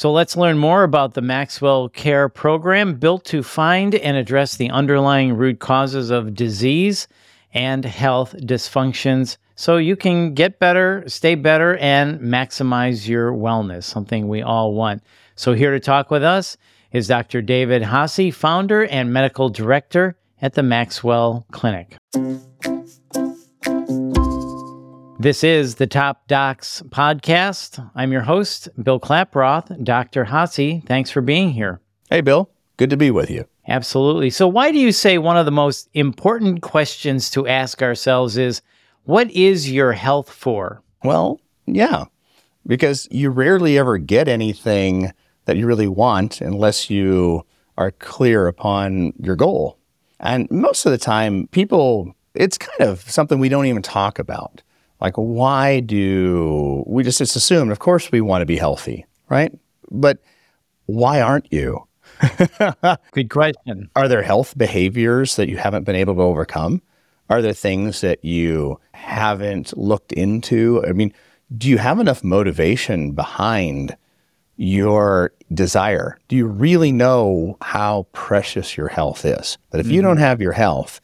So let's learn more about the Maxwell Care Program built to find and address the underlying root causes of disease and health dysfunctions so you can get better, stay better, and maximize your wellness, something we all want. So, here to talk with us is Dr. David Haase, founder and medical director at the Maxwell Clinic. This is the Top Docs podcast. I'm your host, Bill Klaproth. Dr. Haase, thanks for being here. Hey, Bill. Good to be with you. Absolutely. So, why do you say one of the most important questions to ask ourselves is what is your health for? Well, yeah, because you rarely ever get anything that you really want unless you are clear upon your goal. And most of the time, people, it's kind of something we don't even talk about. Like, why do we just, it's assumed, of course, we want to be healthy, right? But why aren't you? Good question. Are there health behaviors that you haven't been able to overcome? Are there things that you haven't looked into? I mean, do you have enough motivation behind your desire? Do you really know how precious your health is? That if mm-hmm. you don't have your health,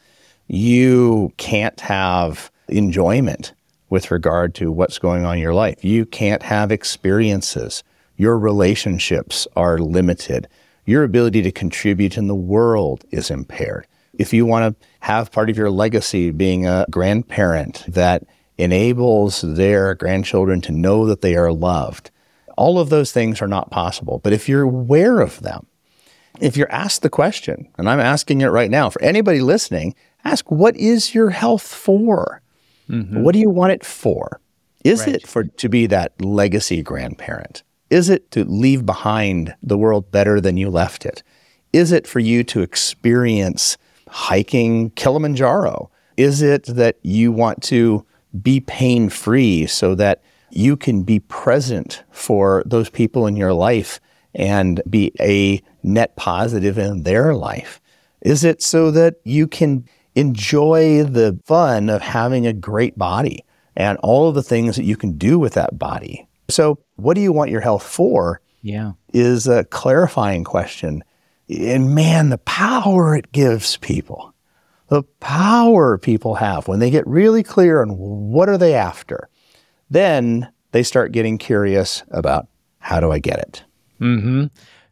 you can't have enjoyment with regard to what's going on in your life. You can't have experiences. Your relationships are limited. Your ability to contribute in the world is impaired. If you want to have part of your legacy being a grandparent that enables their grandchildren to know that they are loved, all of those things are not possible. But if you're aware of them, if you're asked the question, and I'm asking it right now for anybody listening, ask what is your health for? Mm-hmm. What do you want it for? Is right. it for to be that legacy grandparent? Is it to leave behind the world better than you left it? Is it for you to experience hiking Kilimanjaro? Is it that you want to be pain free so that you can be present for those people in your life and be a net positive in their life? Is it so that you can enjoy the fun of having a great body and all of the things that you can do with that body? So, what do you want your health for? Yeah. Is a clarifying question. And man, the power it gives people, the power people have when they get really clear on what are they after, then they start getting curious about how do I get it? Mm-hmm.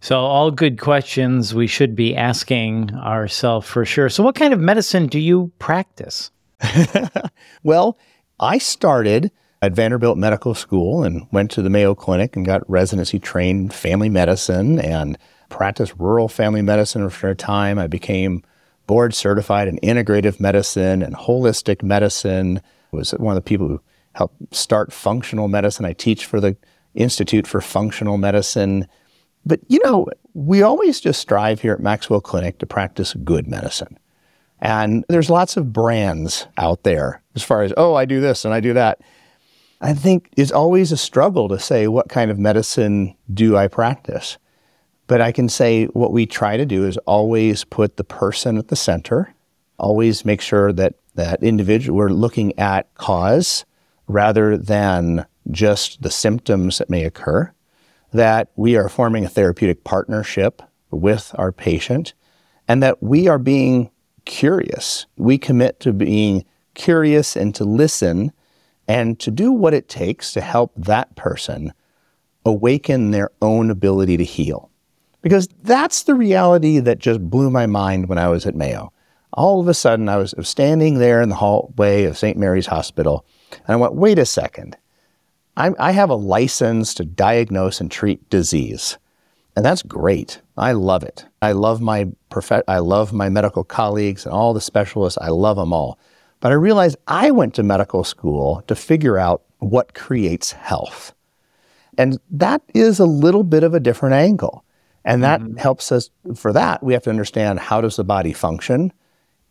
So, all good questions we should be asking ourselves for sure. So, what kind of medicine do you practice? well, I started at Vanderbilt Medical School and went to the Mayo Clinic and got residency trained family medicine and practiced rural family medicine for a time. I became board certified in integrative medicine and holistic medicine. I was one of the people who helped start functional medicine. I teach for the Institute for Functional Medicine. But you know, we always just strive here at Maxwell Clinic to practice good medicine. And there's lots of brands out there as far as, oh, I do this and I do that. I think it's always a struggle to say, what kind of medicine do I practice? But I can say what we try to do is always put the person at the center, always make sure that that individual, we're looking at cause rather than just the symptoms that may occur, that we are forming a therapeutic partnership with our patient, and that we are being curious. We commit to being curious and to listen and to do what it takes to help that person awaken their own ability to heal. Because that's the reality that just blew my mind when I was at Mayo. All of a sudden, I was standing there in the hallway of St. Mary's Hospital, and I went, wait a second. I'm, i have a license to diagnose and treat disease. And that's great. I love it. I love my prof- I love my medical colleagues and all the specialists. I love them all. But I realized I went to medical school to figure out what creates health. And that is a little bit of a different angle. And that mm-hmm. helps us for that. We have to understand how does the body function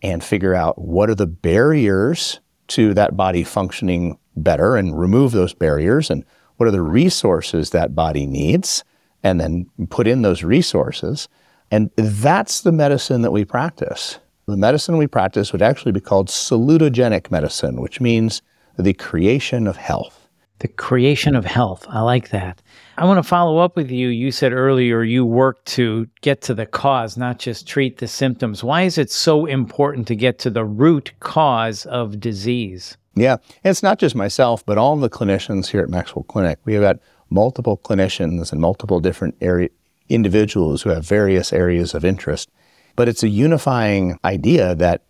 and figure out what are the barriers to that body functioning better and remove those barriers and what are the resources that body needs and then put in those resources. And that's the medicine that we practice. The medicine we practice would actually be called salutogenic medicine, which means the creation of health. The creation of health. I like that. I want to follow up with you. You said earlier you work to get to the cause, not just treat the symptoms. Why is it so important to get to the root cause of disease? Yeah, it's not just myself, but all the clinicians here at Maxwell Clinic. We have got multiple clinicians and multiple different area individuals who have various areas of interest. But it's a unifying idea that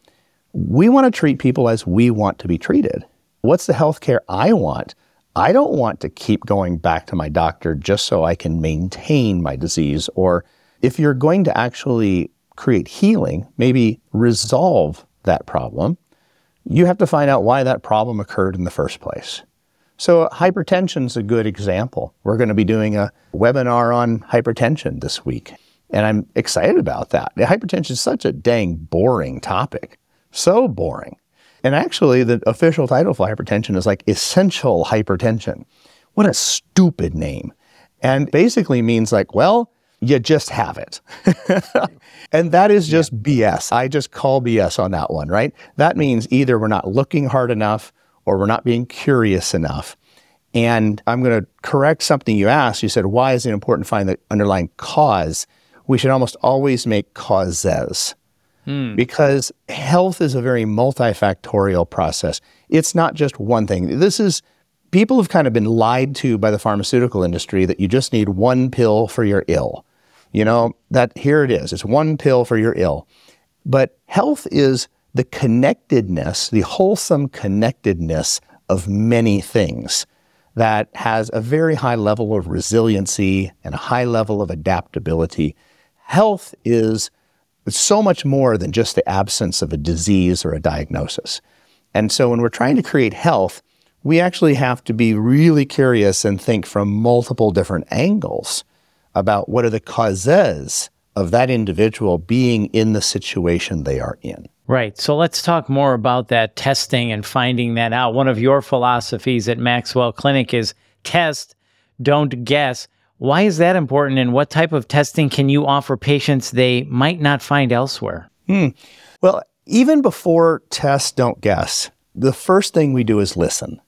we want to treat people as we want to be treated. What's the healthcare I want? I don't want to keep going back to my doctor just so I can maintain my disease. Or if you're going to actually create healing, maybe resolve that problem, you have to find out why that problem occurred in the first place. So, hypertension is a good example. We're going to be doing a webinar on hypertension this week, and I'm excited about that. Hypertension is such a dang boring topic, so boring. And actually, the official title for hypertension is like essential hypertension. What a stupid name. And basically means like, well, you just have it. and that is just yeah. BS. I just call BS on that one, right? That means either we're not looking hard enough or we're not being curious enough. And I'm going to correct something you asked. You said, why is it important to find the underlying cause? We should almost always make causes hmm. because health is a very multifactorial process. It's not just one thing. This is, people have kind of been lied to by the pharmaceutical industry that you just need one pill for your ill. You know, that here it is. It's one pill for your ill. But health is the connectedness, the wholesome connectedness of many things that has a very high level of resiliency and a high level of adaptability. Health is so much more than just the absence of a disease or a diagnosis. And so when we're trying to create health, we actually have to be really curious and think from multiple different angles about what are the causes of that individual being in the situation they are in. Right. So let's talk more about that testing and finding that out. One of your philosophies at Maxwell Clinic is test, don't guess. Why is that important and what type of testing can you offer patients they might not find elsewhere? Hmm. Well, even before test, don't guess, the first thing we do is listen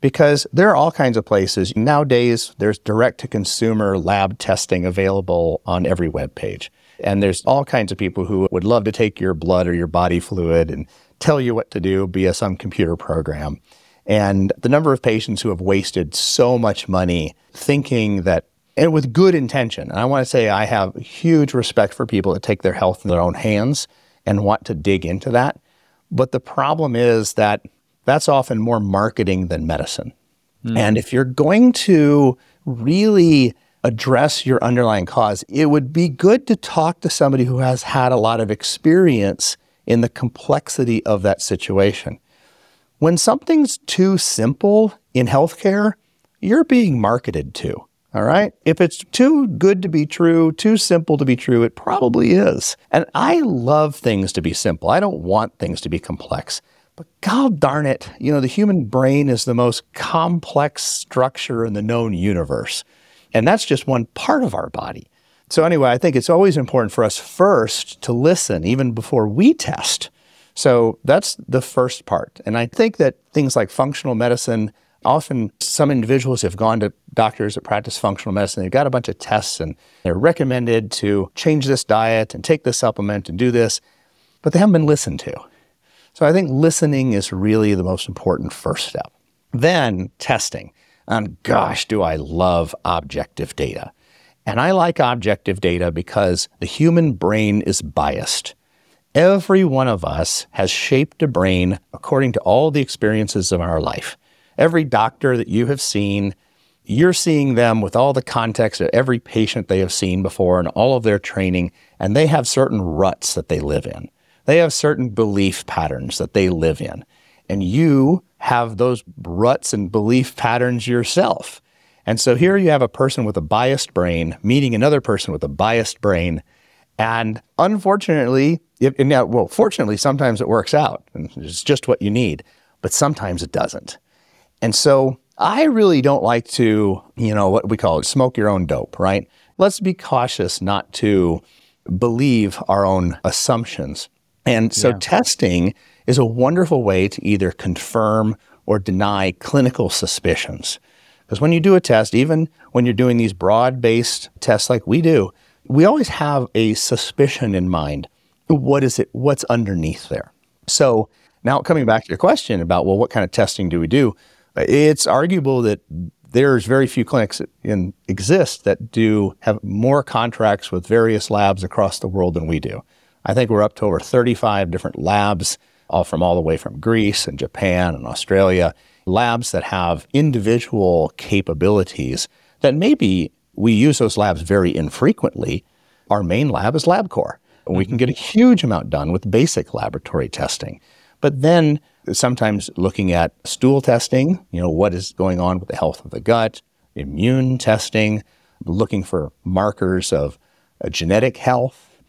because there are all kinds of places. Nowadays, there's direct to consumer lab testing available on every web page. And there's all kinds of people who would love to take your blood or your body fluid and tell you what to do via some computer program. And the number of patients who have wasted so much money thinking that, and with good intention, and I want to say I have huge respect for people that take their health in their own hands and want to dig into that. But the problem is that that's often more marketing than medicine. Mm. And if you're going to really address your underlying cause, it would be good to talk to somebody who has had a lot of experience in the complexity of that situation. When something's too simple in healthcare, you're being marketed to. All right. If it's too good to be true, too simple to be true, it probably is. And I love things to be simple. I don't want things to be complex. But God darn it, you know, the human brain is the most complex structure in the known universe. And that's just one part of our body. So, anyway, I think it's always important for us first to listen, even before we test. So, that's the first part. And I think that things like functional medicine, often some individuals have gone to doctors that practice functional medicine. They've got a bunch of tests and they're recommended to change this diet and take this supplement and do this, but they haven't been listened to. So, I think listening is really the most important first step. Then, testing. And gosh, do I love objective data. And I like objective data because the human brain is biased. Every one of us has shaped a brain according to all the experiences of our life. Every doctor that you have seen, you're seeing them with all the context of every patient they have seen before and all of their training, and they have certain ruts that they live in. They have certain belief patterns that they live in. And you have those ruts and belief patterns yourself. And so here you have a person with a biased brain meeting another person with a biased brain. And unfortunately, and now, well, fortunately, sometimes it works out and it's just what you need, but sometimes it doesn't. And so I really don't like to, you know, what we call it, smoke your own dope, right? Let's be cautious not to believe our own assumptions. And so yeah. testing is a wonderful way to either confirm or deny clinical suspicions. Because when you do a test, even when you're doing these broad based tests like we do, we always have a suspicion in mind. What is it? What's underneath there? So now coming back to your question about, well, what kind of testing do we do? It's arguable that there's very few clinics in, exist that do have more contracts with various labs across the world than we do. I think we're up to over 35 different labs, all from all the way from Greece and Japan and Australia, labs that have individual capabilities that maybe we use those labs very infrequently. Our main lab is LabCorp. We can get a huge amount done with basic laboratory testing. But then sometimes looking at stool testing, you know, what is going on with the health of the gut, immune testing, looking for markers of uh, genetic health,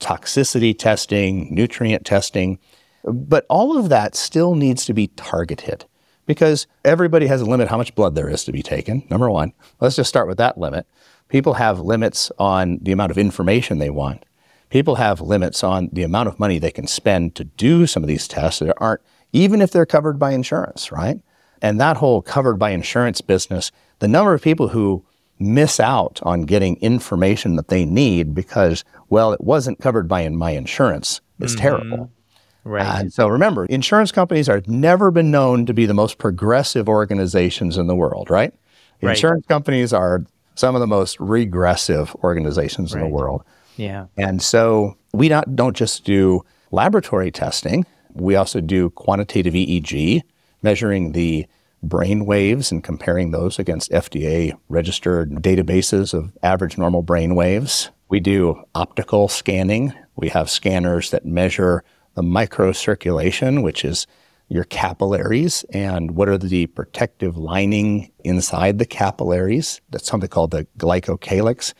toxicity testing, nutrient testing. But all of that still needs to be targeted because everybody has a limit how much blood there is to be taken. Number one, let's just start with that limit. People have limits on the amount of information they want. People have limits on the amount of money they can spend to do some of these tests that aren't, even if they're covered by insurance, right? And that whole covered by insurance business, the number of people who miss out on getting information that they need because, well, it wasn't covered by my insurance is mm-hmm. terrible. Right. And so remember, insurance companies have never been known to be the most progressive organizations in the world, right? right. Insurance companies are some of the most regressive organizations right. in the world. Yeah. And so we not, don't just do laboratory testing, we also do quantitative EEG, measuring the brain waves and comparing those against FDA registered databases of average normal brain waves. We do optical scanning. We have scanners that measure the microcirculation, which is your capillaries and what are the protective lining inside the capillaries. That's something called the glycocalyx.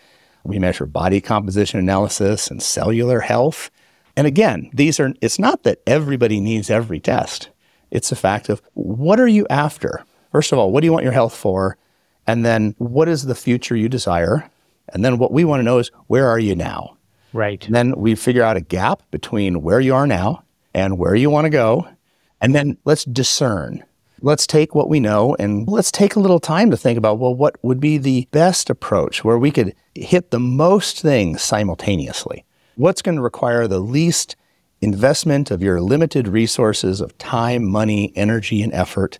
We measure body composition analysis and cellular health. And again, these are it's not that everybody needs every test. It's a fact of what are you after? First of all, what do you want your health for? And then what is the future you desire? And then what we want to know is where are you now? Right. And then we figure out a gap between where you are now and where you want to go. And then let's discern. Let's take what we know and let's take a little time to think about, well, what would be the best approach where we could hit the most things simultaneously? What's going to require the least investment of your limited resources of time, money, energy, and effort,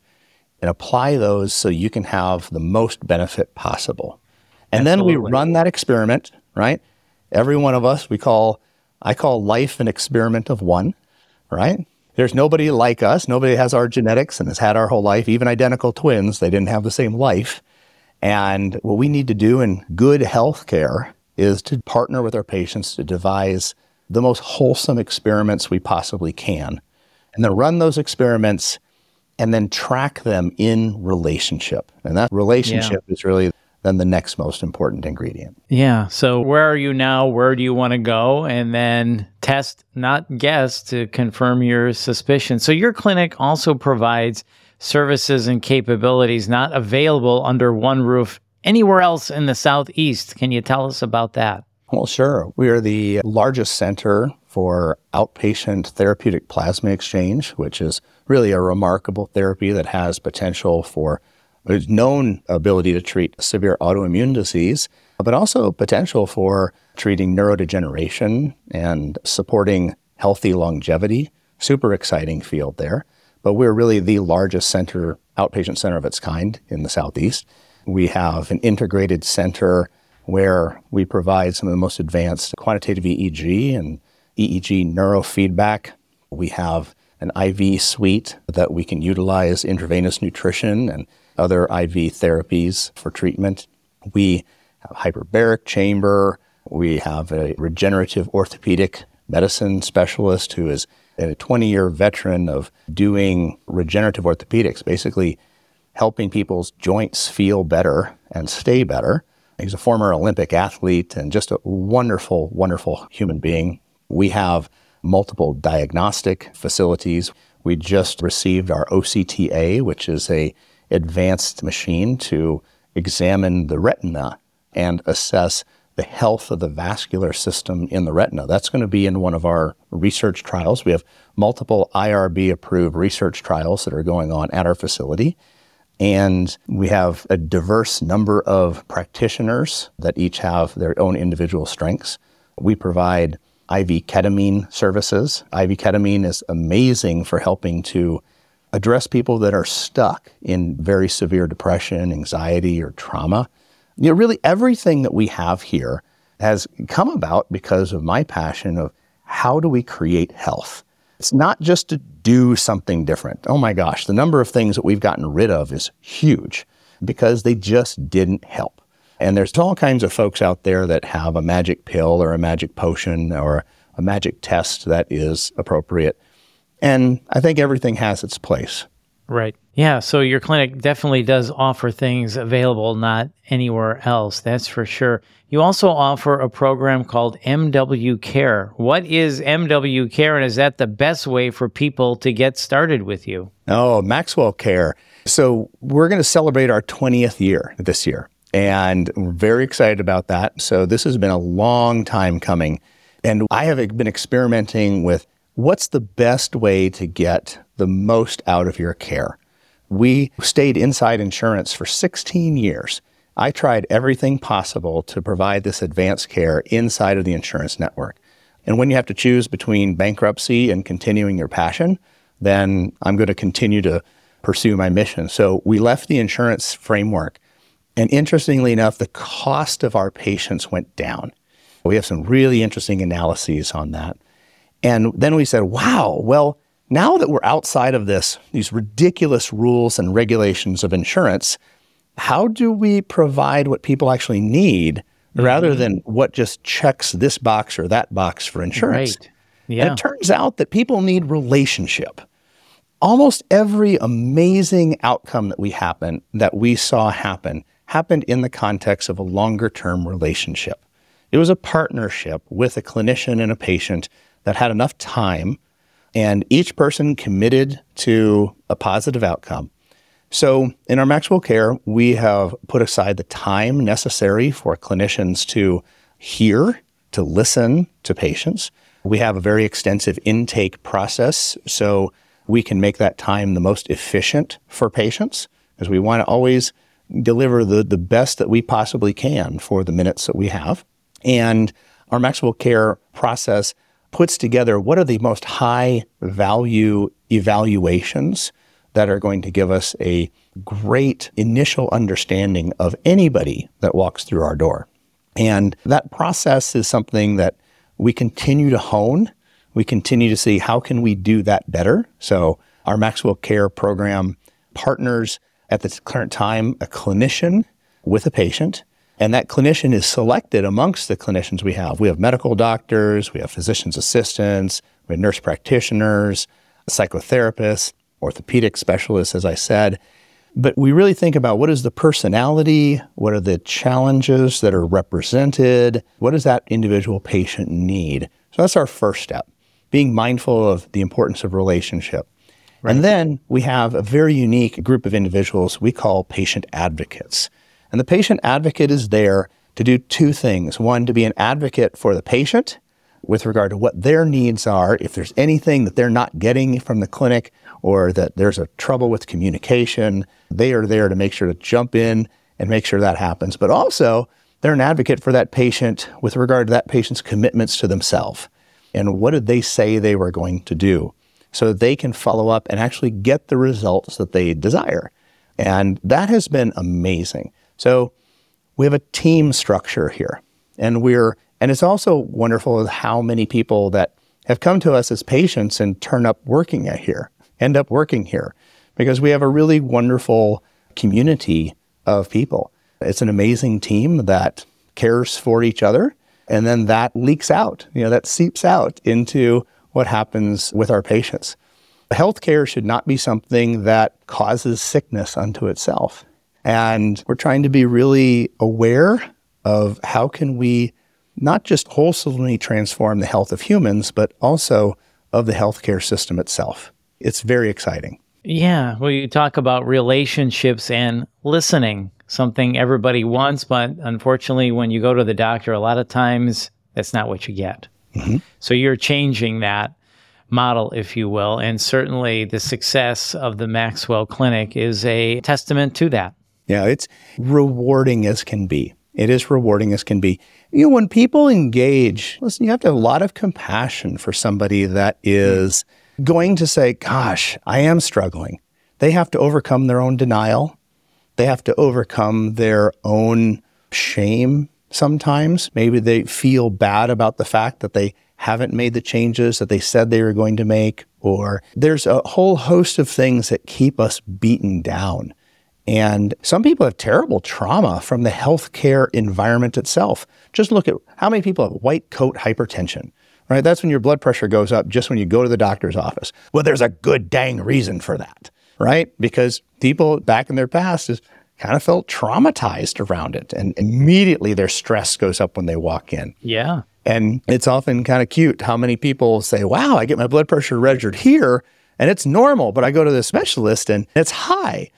and apply those so you can have the most benefit possible. And Absolutely. then we run that experiment, right? Every one of us, we call, I call life an experiment of one, right? There's nobody like us. Nobody has our genetics and has had our whole life, even identical twins. They didn't have the same life. And what we need to do in good health care is to partner with our patients to devise the most wholesome experiments we possibly can. And then run those experiments and then track them in relationship. And that relationship yeah. is really then the next most important ingredient. Yeah. So, where are you now? Where do you want to go? And then test, not guess, to confirm your suspicion. So, your clinic also provides services and capabilities not available under one roof anywhere else in the Southeast. Can you tell us about that? Well, sure. We are the largest center for outpatient therapeutic plasma exchange, which is really a remarkable therapy that has potential for there's known ability to treat severe autoimmune disease, but also potential for treating neurodegeneration and supporting healthy longevity. Super exciting field there. But we're really the largest center, outpatient center of its kind in the Southeast. We have an integrated center where we provide some of the most advanced quantitative EEG and EEG neurofeedback. We have an IV suite that we can utilize intravenous nutrition and other IV therapies for treatment. We have hyperbaric chamber. We have a regenerative orthopedic medicine specialist who is a 20 year veteran of doing regenerative orthopedics, basically helping people's joints feel better and stay better. He's a former Olympic athlete and just a wonderful, wonderful human being. We have multiple diagnostic facilities. We just received our OCTA, which is a advanced machine to examine the retina and assess the health of the vascular system in the retina. That's going to be in one of our research trials. We have multiple IRB approved research trials that are going on at our facility. And we have a diverse number of practitioners that each have their own individual strengths. We provide IV ketamine services. IV ketamine is amazing for helping to address people that are stuck in very severe depression, anxiety, or trauma. You know, really everything that we have here has come about because of my passion of how do we create health? It's not just to do something different. Oh my gosh, the number of things that we've gotten rid of is huge because they just didn't help. And there's all kinds of folks out there that have a magic pill or a magic potion or a magic test that is appropriate. And I think everything has its place. Right. Yeah. So your clinic definitely does offer things available not anywhere else. That's for sure. You also offer a program called MW Care. What is MW Care, and is that the best way for people to get started with you? Oh, Maxwell Care. So we're going to celebrate our 20th year this year, and we're very excited about that. So this has been a long time coming. And I have been experimenting with what's the best way to get the most out of your care. We stayed inside insurance for 16 years. I tried everything possible to provide this advanced care inside of the insurance network. And when you have to choose between bankruptcy and continuing your passion, then I'm going to continue to pursue my mission. So we left the insurance framework. And interestingly enough, the cost of our patients went down. We have some really interesting analyses on that. And then we said, wow, well, now that we're outside of this, these ridiculous rules and regulations of insurance, how do we provide what people actually need mm-hmm. rather than what just checks this box or that box for insurance? Right. Yeah. And it turns out that people need relationship. Almost every amazing outcome that we happen that we saw happen happened in the context of a longer term relationship. It was a partnership with a clinician and a patient that had enough time and each person committed to a positive outcome. So, in our Maxwell Care, we have put aside the time necessary for clinicians to hear, to listen to patients. We have a very extensive intake process, so we can make that time the most efficient for patients because we want to always deliver the, the best that we possibly can for the minutes that we have. And our Maxwell Care process puts together what are the most high value evaluations that are going to give us a great initial understanding of anybody that walks through our door. And that process is something that we continue to hone. We continue to see how can we do that better. So our Maxwell Care program partners at the current time a clinician with a patient and that clinician is selected amongst the clinicians we have. We have medical doctors, we have physician's assistants, we have nurse practitioners, psychotherapists, orthopedic specialists, as I said. But we really think about what is the personality, what are the challenges that are represented, what does that individual patient need? So that's our first step, being mindful of the importance of relationship. Right. And then we have a very unique group of individuals we call patient advocates. And the patient advocate is there to do two things. One, to be an advocate for the patient with regard to what their needs are. If there's anything that they're not getting from the clinic or that there's a trouble with communication, they are there to make sure to jump in and make sure that happens. But also, they're an advocate for that patient with regard to that patient's commitments to themselves. And what did they say they were going to do? So that they can follow up and actually get the results that they desire. And that has been amazing. So we have a team structure here. And we're and it's also wonderful how many people that have come to us as patients and turn up working at here, end up working here, because we have a really wonderful community of people. It's an amazing team that cares for each other, and then that leaks out, you know, that seeps out into what happens with our patients. Healthcare should not be something that causes sickness unto itself. And we're trying to be really aware of how can we not just wholesomely transform the health of humans, but also of the healthcare system itself. It's very exciting. Yeah. Well, you talk about relationships and listening, something everybody wants, but unfortunately, when you go to the doctor, a lot of times that's not what you get. Mm-hmm. So you're changing that. model, if you will. And certainly the success of the Maxwell Clinic is a testament to that. Yeah, it's rewarding as can be. It is rewarding as can be. You know, when people engage, listen, you have to have a lot of compassion for somebody that is going to say, Gosh, I am struggling. They have to overcome their own denial, they have to overcome their own shame sometimes. Maybe they feel bad about the fact that they haven't made the changes that they said they were going to make, or there's a whole host of things that keep us beaten down. And some people have terrible trauma from the healthcare environment itself. Just look at how many people have white coat hypertension, right? That's when your blood pressure goes up just when you go to the doctor's office. Well, there's a good dang reason for that, right? Because people back in their past is kind of felt traumatized around it. And immediately their stress goes up when they walk in. Yeah. And it's often kind of cute how many people say, wow, I get my blood pressure measured here and it's normal, but I go to the specialist and it's high.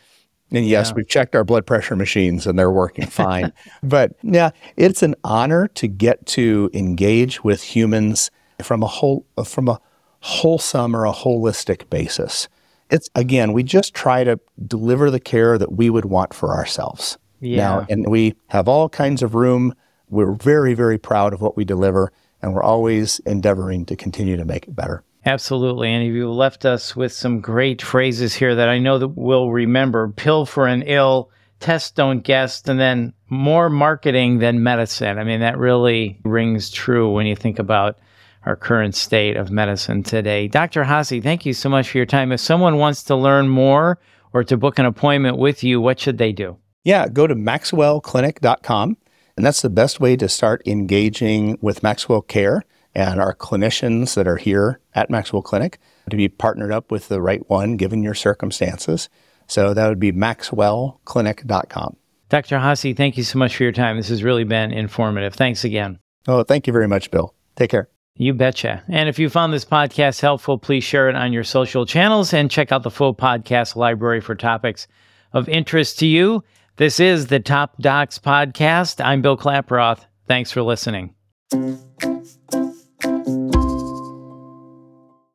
And yes, yeah. we've checked our blood pressure machines and they're working fine. but yeah, it's an honor to get to engage with humans from a whole from a wholesome or a holistic basis. It's again, we just try to deliver the care that we would want for ourselves. Yeah. Now, and we have all kinds of room. We're very, very proud of what we deliver, and we're always endeavoring to continue to make it better. Absolutely. And you left us with some great phrases here that I know that we'll remember pill for an ill, test, don't guess, and then more marketing than medicine. I mean, that really rings true when you think about our current state of medicine today. Dr. Haase, thank you so much for your time. If someone wants to learn more or to book an appointment with you, what should they do? Yeah, go to maxwellclinic.com. And that's the best way to start engaging with Maxwell Care and our clinicians that are here at Maxwell Clinic to be partnered up with the right one given your circumstances. So that would be maxwellclinic.com. Dr. Haase, thank you so much for your time. This has really been informative. Thanks again. Oh, thank you very much, Bill. Take care. You betcha. And if you found this podcast helpful, please share it on your social channels and check out the full podcast library for topics of interest to you. This is the Top Docs Podcast. I'm Bill Klaproth. Thanks for listening.